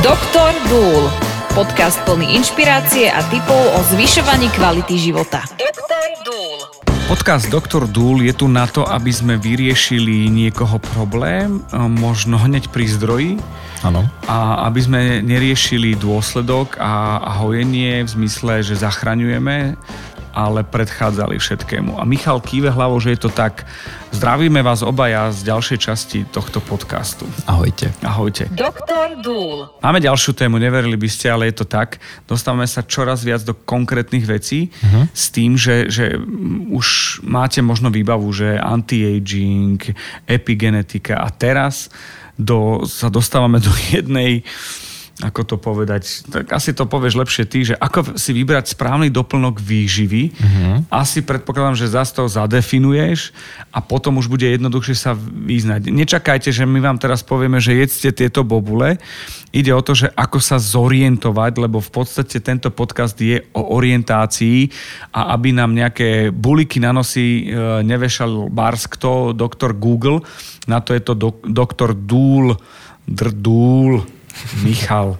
Doktor Dúl. Podcast plný inšpirácie a tipov o zvyšovaní kvality života. Doktor Dúl. Podcast Doktor Dúl je tu na to, aby sme vyriešili niekoho problém, možno hneď pri zdroji. Áno. A aby sme neriešili dôsledok a, a hojenie v zmysle, že zachraňujeme ale predchádzali všetkému. A Michal kýve hlavou, že je to tak. Zdravíme vás obaja z ďalšej časti tohto podcastu. Ahojte. Ahojte. Doktor Dúl. Máme ďalšiu tému, neverili by ste, ale je to tak. Dostávame sa čoraz viac do konkrétnych vecí uh-huh. s tým, že, že už máte možno výbavu, že anti-aging, epigenetika a teraz do, sa dostávame do jednej ako to povedať, tak asi to povieš lepšie ty, že ako si vybrať správny doplnok výživy. Uh-huh. Asi predpokladám, že zase to zadefinuješ a potom už bude jednoduchšie sa vyznať. Nečakajte, že my vám teraz povieme, že jedzte tieto bobule. Ide o to, že ako sa zorientovať, lebo v podstate tento podcast je o orientácii a aby nám nejaké buliky na nosy e, nevešal bars kto, doktor Google, na to je to dok- doktor Dúl, Drdúl, Michal.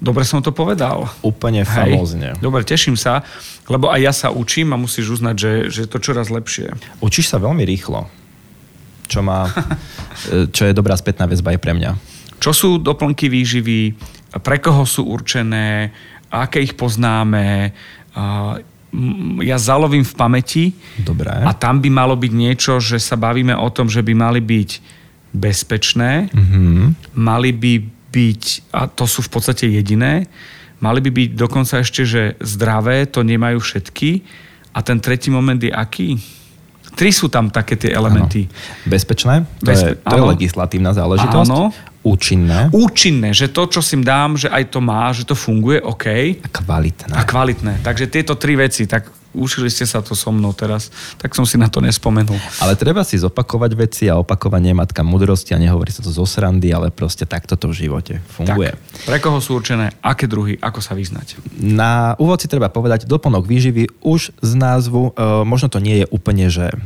Dobre som to povedal. Úplne famózne. Dobre, teším sa, lebo aj ja sa učím a musíš uznať, že, že je to čoraz lepšie. Učíš sa veľmi rýchlo, čo, má, čo je dobrá spätná väzba aj pre mňa. Čo sú doplnky výživy, pre koho sú určené, aké ich poznáme, ja zalovím v pamäti Dobre. a tam by malo byť niečo, že sa bavíme o tom, že by mali byť bezpečné, mm-hmm. mali by byť, a to sú v podstate jediné, mali by byť dokonca ešte, že zdravé, to nemajú všetky. A ten tretí moment je aký? Tri sú tam také tie elementy. Áno. Bezpečné, to, Bezpe- je, to je legislatívna záležitosť. Áno. Účinné. Účinné, že to, čo si dám, že aj to má, že to funguje, OK. A kvalitné. A kvalitné. Takže tieto tri veci, tak Učili ste sa to so mnou teraz, tak som si na to nespomenul. Ale treba si zopakovať veci a opakovanie matka mudrosti a nehovorí sa to zo srandy, ale proste takto to v živote funguje. Tak, pre koho sú určené, aké druhy, ako sa vyznať? Na úvod si treba povedať doplnok výživy už z názvu, e, možno to nie je úplne, že e,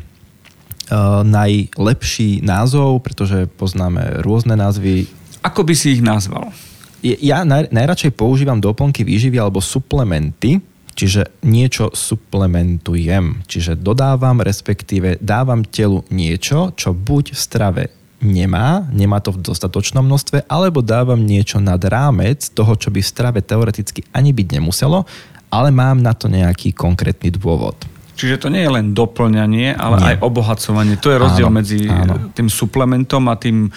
najlepší názov, pretože poznáme rôzne názvy. Ako by si ich nazval? Ja naj, najradšej používam doplnky výživy alebo suplementy, Čiže niečo suplementujem, čiže dodávam, respektíve dávam telu niečo, čo buď v strave nemá, nemá to v dostatočnom množstve, alebo dávam niečo nad rámec toho, čo by v strave teoreticky ani byť nemuselo, ale mám na to nejaký konkrétny dôvod. Čiže to nie je len doplňanie, ale nie. aj obohacovanie. To je rozdiel áno, medzi áno. tým suplementom a tým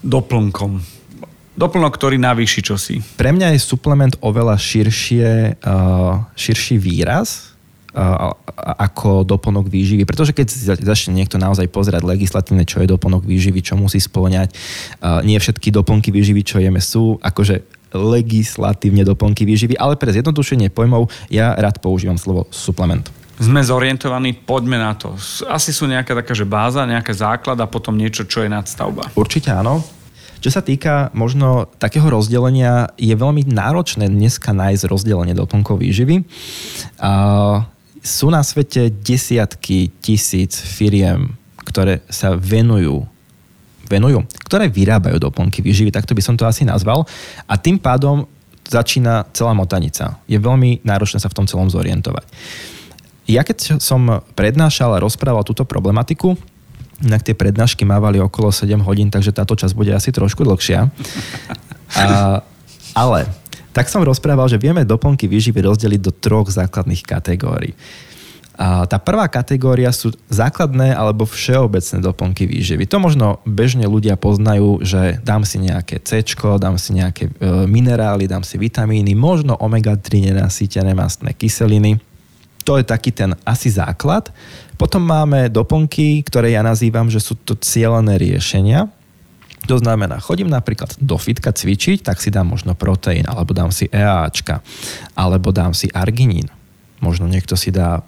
doplnkom doplnok, ktorý navýši čosi. Pre mňa je suplement oveľa širšie, uh, širší výraz uh, ako doplnok výživy. Pretože keď začne niekto naozaj pozerať legislatívne, čo je doplnok výživy, čo musí splňať, uh, nie všetky doplnky výživy, čo jeme, sú akože legislatívne doplnky výživy, ale pre zjednodušenie pojmov ja rád používam slovo suplement. Sme zorientovaní, poďme na to. Asi sú nejaká taká, že báza, nejaký základ a potom niečo, čo je nadstavba. Určite áno. Čo sa týka možno takého rozdelenia, je veľmi náročné dneska nájsť rozdelenie doplnkov výživy. Sú na svete desiatky tisíc firiem, ktoré sa venujú venujú, ktoré vyrábajú doplnky výživy, takto by som to asi nazval. A tým pádom začína celá motanica. Je veľmi náročné sa v tom celom zorientovať. Ja keď som prednášal a rozprával túto problematiku, Inak tie prednášky mávali okolo 7 hodín, takže táto časť bude asi trošku dlhšia. A, ale tak som rozprával, že vieme doplnky výživy rozdeliť do troch základných kategórií. A tá prvá kategória sú základné alebo všeobecné doplnky výživy. To možno bežne ľudia poznajú, že dám si nejaké C, dám si nejaké e, minerály, dám si vitamíny, možno omega-3 nenasýtené mastné kyseliny. To je taký ten asi základ. Potom máme doplnky, ktoré ja nazývam, že sú to cieľené riešenia. To znamená, chodím napríklad do fitka cvičiť, tak si dám možno proteín, alebo dám si EAčka, alebo dám si arginín. Možno niekto si dá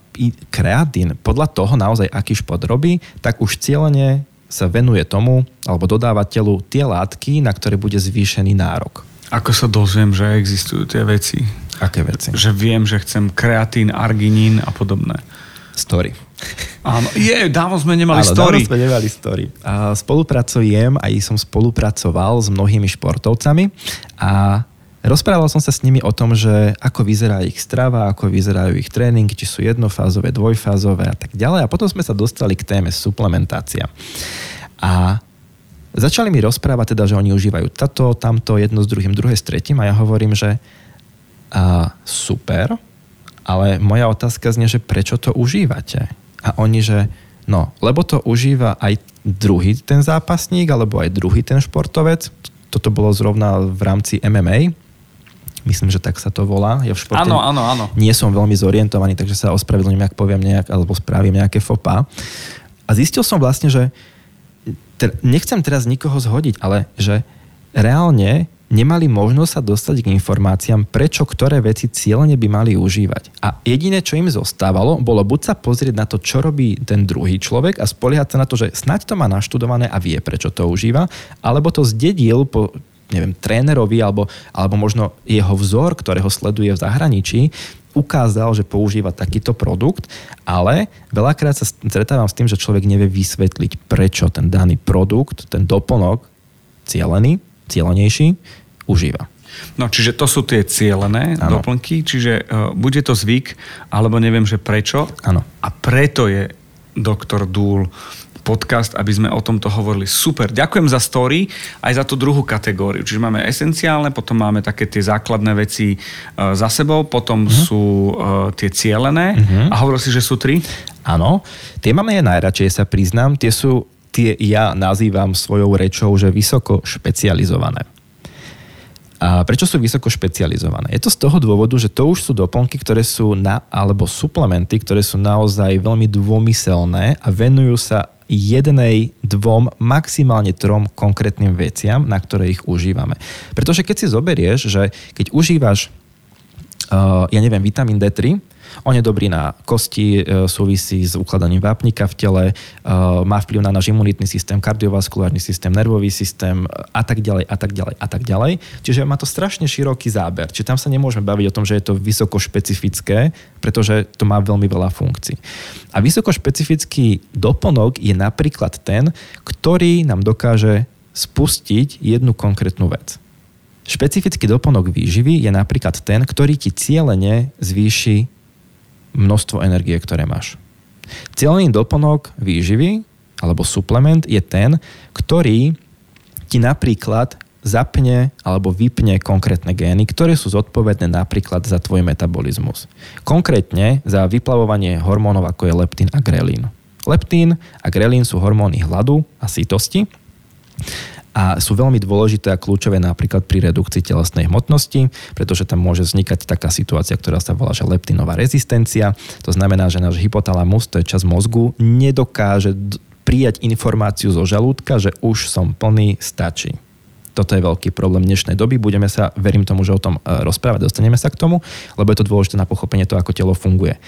kreatín. Podľa toho naozaj, aký šport robí, tak už cieľene sa venuje tomu, alebo dodáva telu tie látky, na ktoré bude zvýšený nárok. Ako sa dozviem, že existujú tie veci? Aké veci? Že viem, že chcem kreatín, arginín a podobné. Story. Áno, je, dávno sme nemali Áno, story. Dávno sme nemali story. A spolupracujem, aj som spolupracoval s mnohými športovcami a Rozprával som sa s nimi o tom, že ako vyzerá ich strava, ako vyzerajú ich tréningy, či sú jednofázové, dvojfázové a tak ďalej. A potom sme sa dostali k téme suplementácia. A začali mi rozprávať teda, že oni užívajú tato, tamto, jedno s druhým, druhé s tretím a ja hovorím, že a, super, ale moja otázka znie, že prečo to užívate? A oni, že no, lebo to užíva aj druhý ten zápasník, alebo aj druhý ten športovec. Toto bolo zrovna v rámci MMA, Myslím, že tak sa to volá. Ja v športe áno, áno, áno. nie som veľmi zorientovaný, takže sa ospravedlňujem, ak poviem nejak, alebo spravím nejaké fopa. A zistil som vlastne, že nechcem teraz nikoho zhodiť, ale že reálne nemali možnosť sa dostať k informáciám, prečo ktoré veci cieľene by mali užívať. A jediné, čo im zostávalo, bolo buď sa pozrieť na to, čo robí ten druhý človek a spoliehať sa na to, že snaď to má naštudované a vie, prečo to užíva, alebo to zdedil po neviem, trénerovi alebo, alebo možno jeho vzor, ktorého sleduje v zahraničí, ukázal, že používa takýto produkt, ale veľakrát sa stretávam s tým, že človek nevie vysvetliť, prečo ten daný produkt, ten doplnok cielený, cielenejší, užíva. No, čiže to sú tie cielené ano. doplnky, čiže uh, bude to zvyk, alebo neviem, že prečo. Áno. A preto je doktor Dúl podcast, aby sme o tomto hovorili. Super, ďakujem za story, aj za tú druhú kategóriu. Čiže máme esenciálne, potom máme také tie základné veci uh, za sebou, potom uh-huh. sú uh, tie cielené. Uh-huh. A hovoril si, že sú tri? Áno, tie máme aj najradšej, sa priznám. Tie sú, tie ja nazývam svojou rečou, že vysoko špecializované. A prečo sú vysoko špecializované? Je to z toho dôvodu, že to už sú doplnky, ktoré sú na, alebo suplementy, ktoré sú naozaj veľmi dômyselné a venujú sa jednej, dvom, maximálne trom konkrétnym veciam, na ktoré ich užívame. Pretože keď si zoberieš, že keď užívaš, uh, ja neviem, vitamín D3, on je dobrý na kosti, e, súvisí s ukladaním vápnika v tele, e, má vplyv na náš imunitný systém, kardiovaskulárny systém, nervový systém a tak ďalej a tak ďalej a tak ďalej. Čiže má to strašne široký záber. Čiže tam sa nemôžeme baviť o tom, že je to vysoko špecifické, pretože to má veľmi veľa funkcií. A vysoko špecifický doplnok je napríklad ten, ktorý nám dokáže spustiť jednu konkrétnu vec. Špecifický doplnok výživy je napríklad ten, ktorý ti cieľene zvýši množstvo energie, ktoré máš. Cieľný doplnok výživy alebo suplement je ten, ktorý ti napríklad zapne alebo vypne konkrétne gény, ktoré sú zodpovedné napríklad za tvoj metabolizmus. Konkrétne za vyplavovanie hormónov ako je leptín a grelín. Leptín a grelín sú hormóny hladu a sítosti a sú veľmi dôležité a kľúčové napríklad pri redukcii telesnej hmotnosti, pretože tam môže vznikať taká situácia, ktorá sa volá, že leptinová rezistencia. To znamená, že náš hypotalamus, to je časť mozgu, nedokáže prijať informáciu zo žalúdka, že už som plný, stačí. Toto je veľký problém dnešnej doby. Budeme sa, verím tomu, že o tom e, rozprávať, dostaneme sa k tomu, lebo je to dôležité na pochopenie to, ako telo funguje.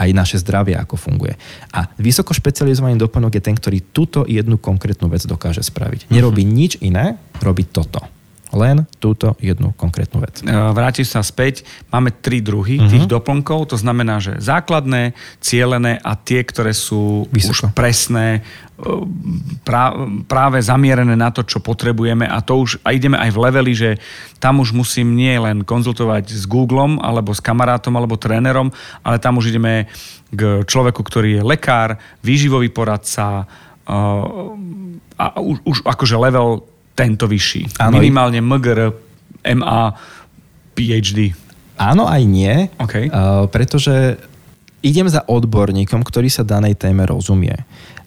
Aj naše zdravie, ako funguje. A vysoko špecializovaný doplnok je ten, ktorý túto jednu konkrétnu vec dokáže spraviť. Nerobí uh-huh. nič iné, robí toto len túto jednu konkrétnu vec. E, vrátiš sa späť. Máme tri druhy uh-huh. tých doplnkov, to znamená, že základné, cielené a tie, ktoré sú Vysoko. už presné, e, práve zamierené na to, čo potrebujeme a to už a ideme aj v leveli, že tam už musím nie len konzultovať s Googlom alebo s kamarátom alebo trénerom, ale tam už ideme k človeku, ktorý je lekár, výživový poradca, e, a už, už akože level tento vyšší. Áno, Minimálne MGR, MA, PhD. Áno aj nie, okay. uh, pretože idem za odborníkom, ktorý sa danej téme rozumie.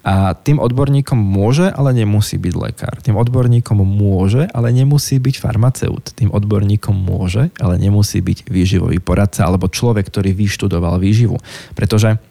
A tým odborníkom môže, ale nemusí byť lekár. Tým odborníkom môže, ale nemusí byť farmaceut. Tým odborníkom môže, ale nemusí byť výživový poradca alebo človek, ktorý vyštudoval výživu. Pretože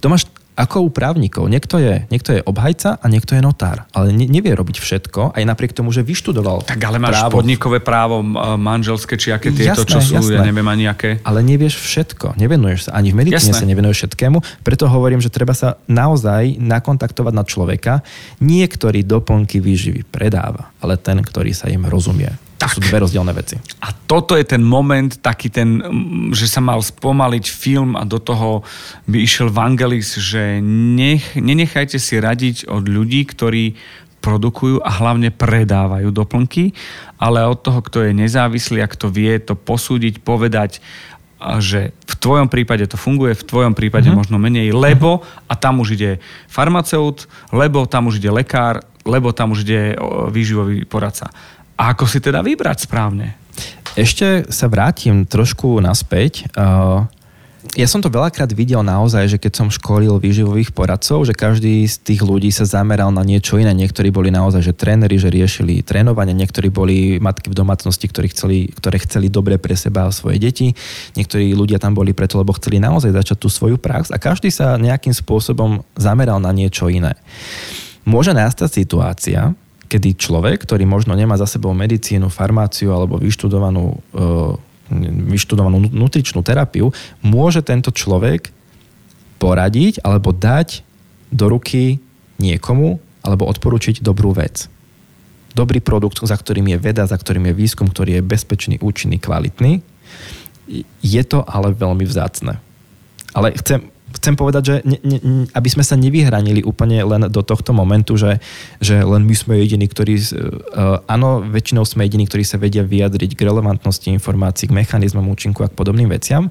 to máš ako u právnikov. Niekto je, niekto je obhajca a niekto je notár. Ale ne, nevie robiť všetko, aj napriek tomu, že vyštudoval Tak ale máš právo. podnikové právo, manželské, či aké tieto, jasné, čo sú, jasné. ja neviem ani aké. Ale nevieš všetko. Nevenuješ sa. Ani v medicíne jasné. sa nevenuješ všetkému. Preto hovorím, že treba sa naozaj nakontaktovať na človeka. Niektorý doplnky výživy predáva, ale ten, ktorý sa im rozumie. To sú dve rozdielne veci. A toto je ten moment, taký ten, že sa mal spomaliť film a do toho by išiel Vangelis, že nech, nenechajte si radiť od ľudí, ktorí produkujú a hlavne predávajú doplnky, ale od toho, kto je nezávislý a kto vie to posúdiť, povedať, že v tvojom prípade to funguje, v tvojom prípade mm-hmm. možno menej, lebo a tam už ide farmaceut, lebo tam už ide lekár, lebo tam už ide výživový poradca. A ako si teda vybrať správne? Ešte sa vrátim trošku naspäť. Uh, ja som to veľakrát videl naozaj, že keď som školil výživových poradcov, že každý z tých ľudí sa zameral na niečo iné. Niektorí boli naozaj, že tréneri, že riešili trénovanie, niektorí boli matky v domácnosti, ktorí chceli, ktoré chceli dobre pre seba a svoje deti. Niektorí ľudia tam boli preto, lebo chceli naozaj začať tú svoju prax a každý sa nejakým spôsobom zameral na niečo iné. Môže nastať situácia, kedy človek, ktorý možno nemá za sebou medicínu, farmáciu alebo vyštudovanú e, vyštudovanú nutričnú terapiu, môže tento človek poradiť alebo dať do ruky niekomu alebo odporučiť dobrú vec. Dobrý produkt, za ktorým je veda, za ktorým je výskum, ktorý je bezpečný, účinný, kvalitný. Je to ale veľmi vzácne. Ale chcem, chcem povedať, že ne, ne, aby sme sa nevyhranili úplne len do tohto momentu, že, že len my sme jediní, ktorí, uh, áno, väčšinou sme jediní, ktorí sa vedia vyjadriť k relevantnosti informácií, k mechanizmom účinku a k podobným veciam,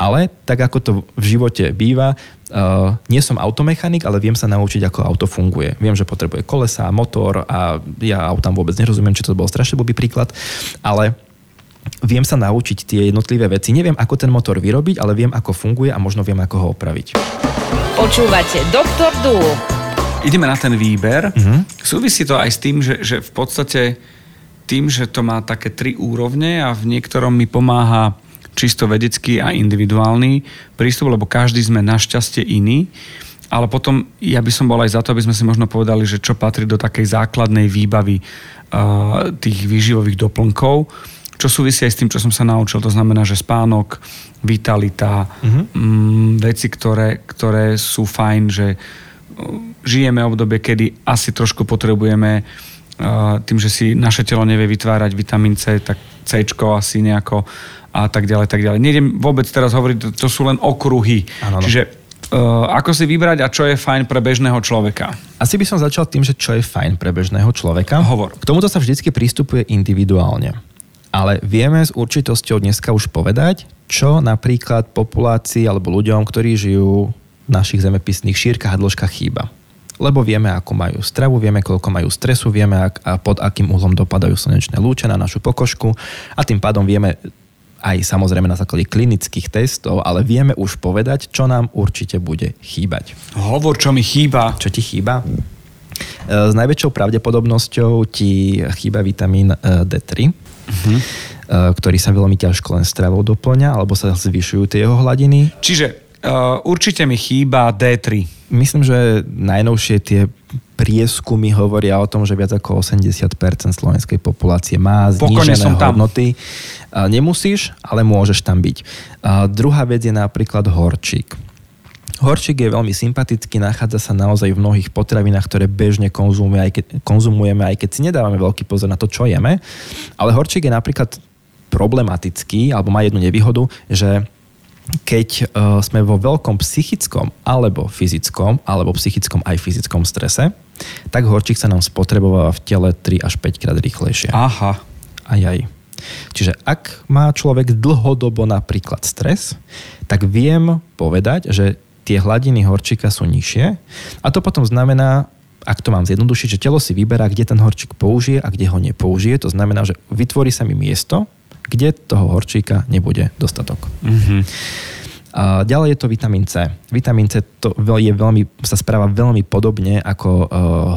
ale tak ako to v živote býva, uh, nie som automechanik, ale viem sa naučiť, ako auto funguje. Viem, že potrebuje kolesa, motor a ja autám vôbec nerozumiem, či to bol strašne blbý príklad, ale viem sa naučiť tie jednotlivé veci. Neviem, ako ten motor vyrobiť, ale viem, ako funguje a možno viem, ako ho opraviť. Počúvate Doktor Dúl. Ideme na ten výber. Uh-huh. Súvisí to aj s tým, že, že v podstate tým, že to má také tri úrovne a v niektorom mi pomáha čisto vedecký a individuálny prístup, lebo každý sme našťastie iný. Ale potom ja by som bol aj za to, aby sme si možno povedali, že čo patrí do takej základnej výbavy uh, tých výživových doplnkov čo súvisí aj s tým, čo som sa naučil. To znamená, že spánok, vitalita, uh-huh. mm, veci, ktoré, ktoré sú fajn, že uh, žijeme obdobie, kedy asi trošku potrebujeme uh, tým, že si naše telo nevie vytvárať vitamín C, tak C asi nejako a tak ďalej, tak ďalej. Nejdem vôbec teraz hovoriť, to sú len okruhy. Ano, no. Čiže uh, ako si vybrať a čo je fajn pre bežného človeka? Asi by som začal tým, že čo je fajn pre bežného človeka. Hovor. K tomuto sa vždy pristupuje individuálne. Ale vieme s určitosťou dneska už povedať, čo napríklad populácii alebo ľuďom, ktorí žijú v našich zemepisných šírkach a dĺžkach chýba. Lebo vieme, ako majú stravu, vieme, koľko majú stresu, vieme, ak, a pod akým uhlom dopadajú slnečné lúče na našu pokožku a tým pádom vieme aj samozrejme na základe klinických testov, ale vieme už povedať, čo nám určite bude chýbať. Hovor, čo mi chýba. Čo ti chýba? E, s najväčšou pravdepodobnosťou ti chýba vitamín e, D3 uh-huh. ktorý sa veľmi ťažko len stravou doplňa, alebo sa zvyšujú tie jeho hladiny. Čiže uh, určite mi chýba D3. Myslím, že najnovšie tie prieskumy hovoria o tom, že viac ako 80% slovenskej populácie má znížené som tam. hodnoty. Nemusíš, ale môžeš tam byť. Druhá vec je napríklad horčík. Horčík je veľmi sympatický, nachádza sa naozaj v mnohých potravinách, ktoré bežne konzumujeme aj, keď, konzumujeme, aj keď si nedávame veľký pozor na to, čo jeme. Ale horčík je napríklad problematický, alebo má jednu nevýhodu, že keď uh, sme vo veľkom psychickom alebo fyzickom, alebo psychickom aj fyzickom strese, tak horčík sa nám spotrebováva v tele 3 až 5 krát rýchlejšie. Aha. Aj aj. Čiže ak má človek dlhodobo napríklad stres, tak viem povedať, že tie hladiny horčíka sú nižšie a to potom znamená, ak to mám zjednodušiť, že telo si vyberá, kde ten horčík použije a kde ho nepoužije. To znamená, že vytvorí sa mi miesto, kde toho horčíka nebude dostatok. Mm-hmm. A ďalej je to vitamín C. Vitamín C to je veľmi, sa správa veľmi podobne ako uh,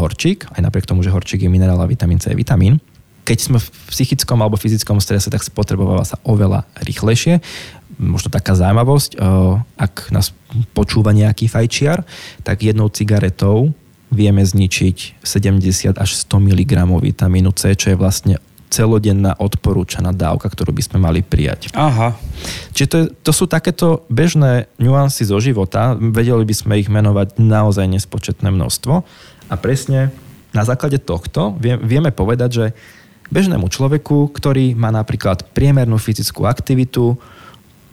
horčík, aj napriek tomu, že horčík je minerál a vitamín C je vitamín. Keď sme v psychickom alebo fyzickom strese, tak spotrebováva sa oveľa rýchlejšie možno taká zaujímavosť, ak nás počúva nejaký fajčiar, tak jednou cigaretou vieme zničiť 70 až 100 mg vitamínu C, čo je vlastne celodenná odporúčaná dávka, ktorú by sme mali prijať. Aha. Čiže to, je, to sú takéto bežné nuancy zo života, vedeli by sme ich menovať naozaj nespočetné množstvo a presne na základe tohto vieme povedať, že bežnému človeku, ktorý má napríklad priemernú fyzickú aktivitu,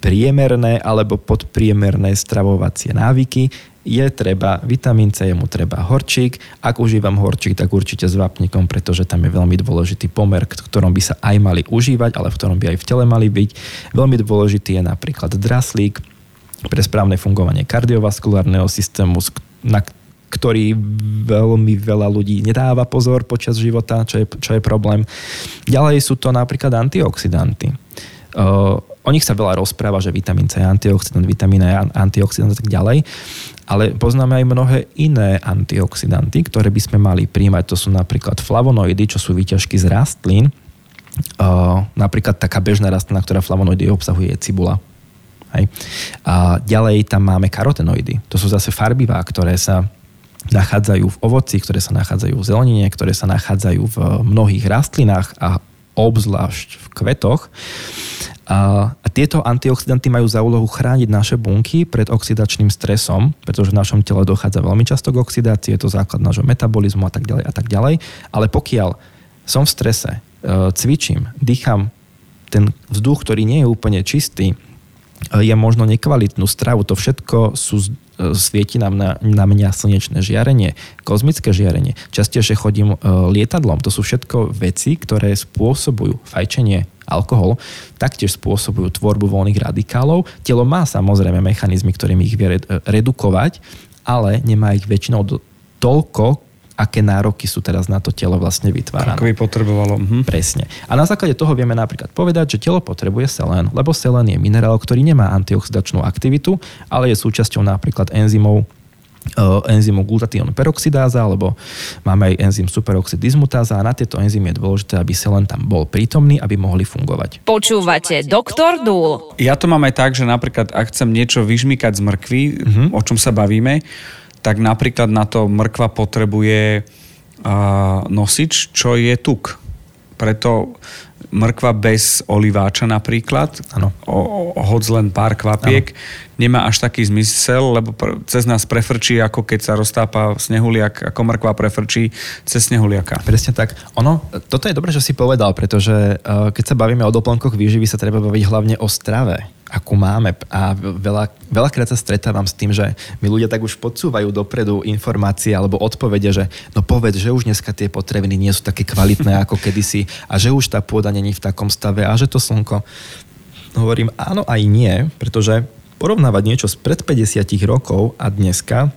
priemerné alebo podpriemerné stravovacie návyky, je treba vitamín C, je mu treba horčík. Ak užívam horčík, tak určite s vápnikom, pretože tam je veľmi dôležitý pomer, v ktorom by sa aj mali užívať, ale v ktorom by aj v tele mali byť. Veľmi dôležitý je napríklad draslík pre správne fungovanie kardiovaskulárneho systému, na ktorý veľmi veľa ľudí nedáva pozor počas života, čo je, čo je problém. Ďalej sú to napríklad antioxidanty. O nich sa veľa rozpráva, že vitamín C je antioxidant, vitamín E antioxidant a tak ďalej, ale poznáme aj mnohé iné antioxidanty, ktoré by sme mali príjmať. To sú napríklad flavonoidy, čo sú výťažky z rastlín. Napríklad taká bežná rastlina, ktorá flavonoidy obsahuje, je cibula. Hej. A ďalej tam máme karotenoidy. To sú zase farbivá, ktoré sa nachádzajú v ovoci, ktoré sa nachádzajú v zelenine, ktoré sa nachádzajú v mnohých rastlinách a obzvlášť v kvetoch. A, a tieto antioxidanty majú za úlohu chrániť naše bunky pred oxidačným stresom, pretože v našom tele dochádza veľmi často k oxidácii, je to základ nášho metabolizmu a tak ďalej a tak ďalej. Ale pokiaľ som v strese, e, cvičím, dýcham ten vzduch, ktorý nie je úplne čistý, e, je možno nekvalitnú stravu, to všetko sú svieti nám na, na mňa slnečné žiarenie, kozmické žiarenie. Častejšie chodím lietadlom. To sú všetko veci, ktoré spôsobujú fajčenie, alkohol, taktiež spôsobujú tvorbu voľných radikálov. Telo má samozrejme mechanizmy, ktorými ich vie redukovať, ale nemá ich väčšinou toľko, aké nároky sú teraz na to telo vlastne vytvárané. Ako by potrebovalo. Mhm. Presne. A na základe toho vieme napríklad povedať, že telo potrebuje selén, lebo selén je minerál, ktorý nemá antioxidačnú aktivitu, ale je súčasťou napríklad enzymov enzymu glutatión peroxidáza, alebo máme aj enzym superoxid dismutáza a na tieto enzymy je dôležité, aby sa len tam bol prítomný, aby mohli fungovať. Počúvate Doktor Dúl. Ja to mám aj tak, že napríklad ak chcem niečo vyžmykať z mrkvy, uh-huh. o čom sa bavíme, tak napríklad na to mrkva potrebuje nosič, čo je tuk. Preto mrkva bez oliváča napríklad, ano. o, o, hoď len pár kvapiek, ano. nemá až taký zmysel, lebo pr- cez nás prefrčí, ako keď sa roztápa snehuliak, ako mrkva prefrčí cez snehuliaka. Presne tak. Ono, toto je dobré, že si povedal, pretože uh, keď sa bavíme o doplnkoch výživy, sa treba baviť hlavne o strave akú máme. A veľa, veľakrát sa stretávam s tým, že mi ľudia tak už podsúvajú dopredu informácie alebo odpovede, že no povedz, že už dneska tie potrebiny nie sú také kvalitné ako kedysi a že už tá pôda není v takom stave a že to slnko. Hovorím áno aj nie, pretože porovnávať niečo z pred 50 rokov a dneska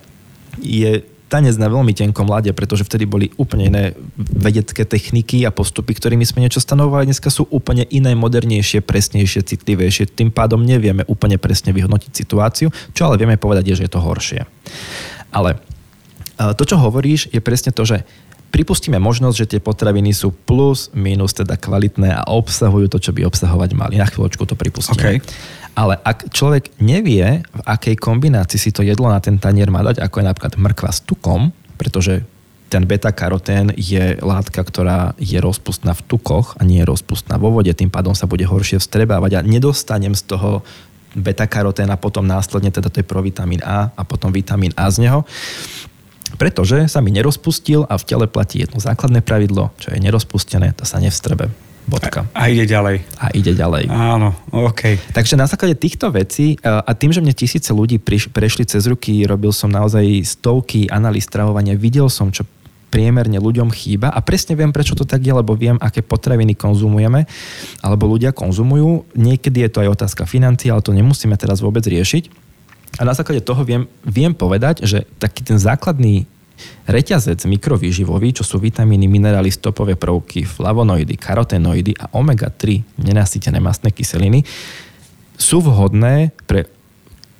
je tanec na veľmi tenkom lade, pretože vtedy boli úplne iné vedecké techniky a postupy, ktorými sme niečo stanovali. Dneska sú úplne iné, modernejšie, presnejšie, citlivejšie. Tým pádom nevieme úplne presne vyhodnotiť situáciu, čo ale vieme povedať je, že je to horšie. Ale e, to, čo hovoríš, je presne to, že pripustíme možnosť, že tie potraviny sú plus, minus teda kvalitné a obsahujú to, čo by obsahovať mali. Na chvíľočku to pripustíme. Okay. Ale ak človek nevie, v akej kombinácii si to jedlo na ten tanier má dať, ako je napríklad mrkva s tukom, pretože ten beta-karotén je látka, ktorá je rozpustná v tukoch a nie je rozpustná vo vode, tým pádom sa bude horšie vstrebávať a nedostanem z toho beta-karotén a potom následne teda to je provitamín A a potom vitamín A z neho. Pretože sa mi nerozpustil a v tele platí jedno základné pravidlo, čo je nerozpustené, to sa nevstrebe. Bodka. A, a ide ďalej. A ide ďalej. Áno, OK. Takže na základe týchto vecí a tým, že mne tisíce ľudí priš, prešli cez ruky, robil som naozaj stovky analýz stravovania, videl som, čo priemerne ľuďom chýba a presne viem, prečo to tak je, lebo viem, aké potraviny konzumujeme, alebo ľudia konzumujú. Niekedy je to aj otázka financií, ale to nemusíme teraz vôbec riešiť. A na základe toho viem, viem povedať, že taký ten základný Reťazec mikrovýživový, čo sú vitamíny, minerály, stopové prvky, flavonoidy, karotenoidy a omega-3 nenasýtené mastné kyseliny, sú vhodné pre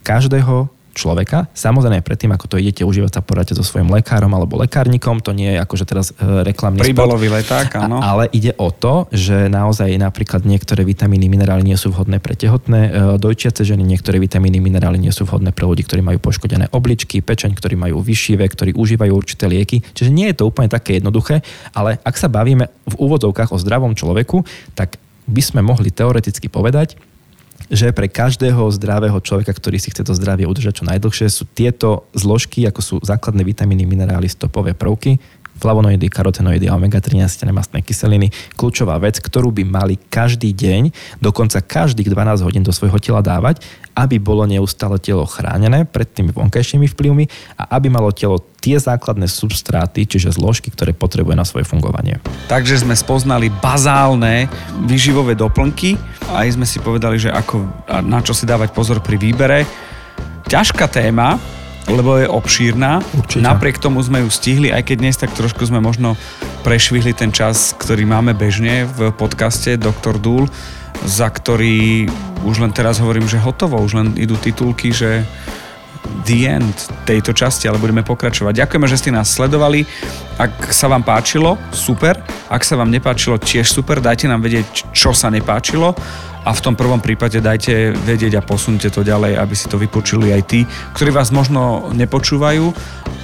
každého človeka. Samozrejme, predtým, ako to idete užívať, sa poradte so svojím lekárom alebo lekárnikom. To nie je akože teraz e, reklamný Príbalový leták, áno. Ale ide o to, že naozaj napríklad niektoré vitamíny, minerály nie sú vhodné pre tehotné e, dojčiace ženy, niektoré vitamíny, minerály nie sú vhodné pre ľudí, ktorí majú poškodené obličky, pečeň, ktorí majú vyšší vek, ktorí užívajú určité lieky. Čiže nie je to úplne také jednoduché, ale ak sa bavíme v úvodzovkách o zdravom človeku, tak by sme mohli teoreticky povedať, že pre každého zdravého človeka, ktorý si chce to zdravie udržať čo najdlhšie, sú tieto zložky, ako sú základné vitamíny, minerály, stopové prvky, flavonoidy, karotenoidy a omega-3 nenasytené mastné kyseliny. Kľúčová vec, ktorú by mali každý deň, dokonca každých 12 hodín do svojho tela dávať, aby bolo neustále telo chránené pred tými vonkajšími vplyvmi a aby malo telo tie základné substráty, čiže zložky, ktoré potrebuje na svoje fungovanie. Takže sme spoznali bazálne výživové doplnky a aj sme si povedali, že ako, na čo si dávať pozor pri výbere. Ťažká téma, lebo je obšírna. Určite. Napriek tomu sme ju stihli, aj keď dnes tak trošku sme možno prešvihli ten čas, ktorý máme bežne v podcaste Dr. Dúl, za ktorý už len teraz hovorím, že hotovo, už len idú titulky, že the end tejto časti, ale budeme pokračovať. Ďakujeme, že ste nás sledovali. Ak sa vám páčilo, super. Ak sa vám nepáčilo, tiež super. Dajte nám vedieť, čo sa nepáčilo a v tom prvom prípade dajte vedieť a posunte to ďalej, aby si to vypočuli aj tí, ktorí vás možno nepočúvajú,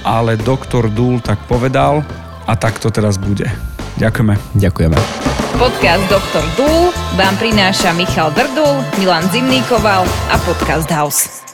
ale doktor Dúl tak povedal a tak to teraz bude. Ďakujeme. Ďakujeme. Podcast Dr. Dúl vám prináša Michal Drdul, Milan Zimníkoval a Podcast House.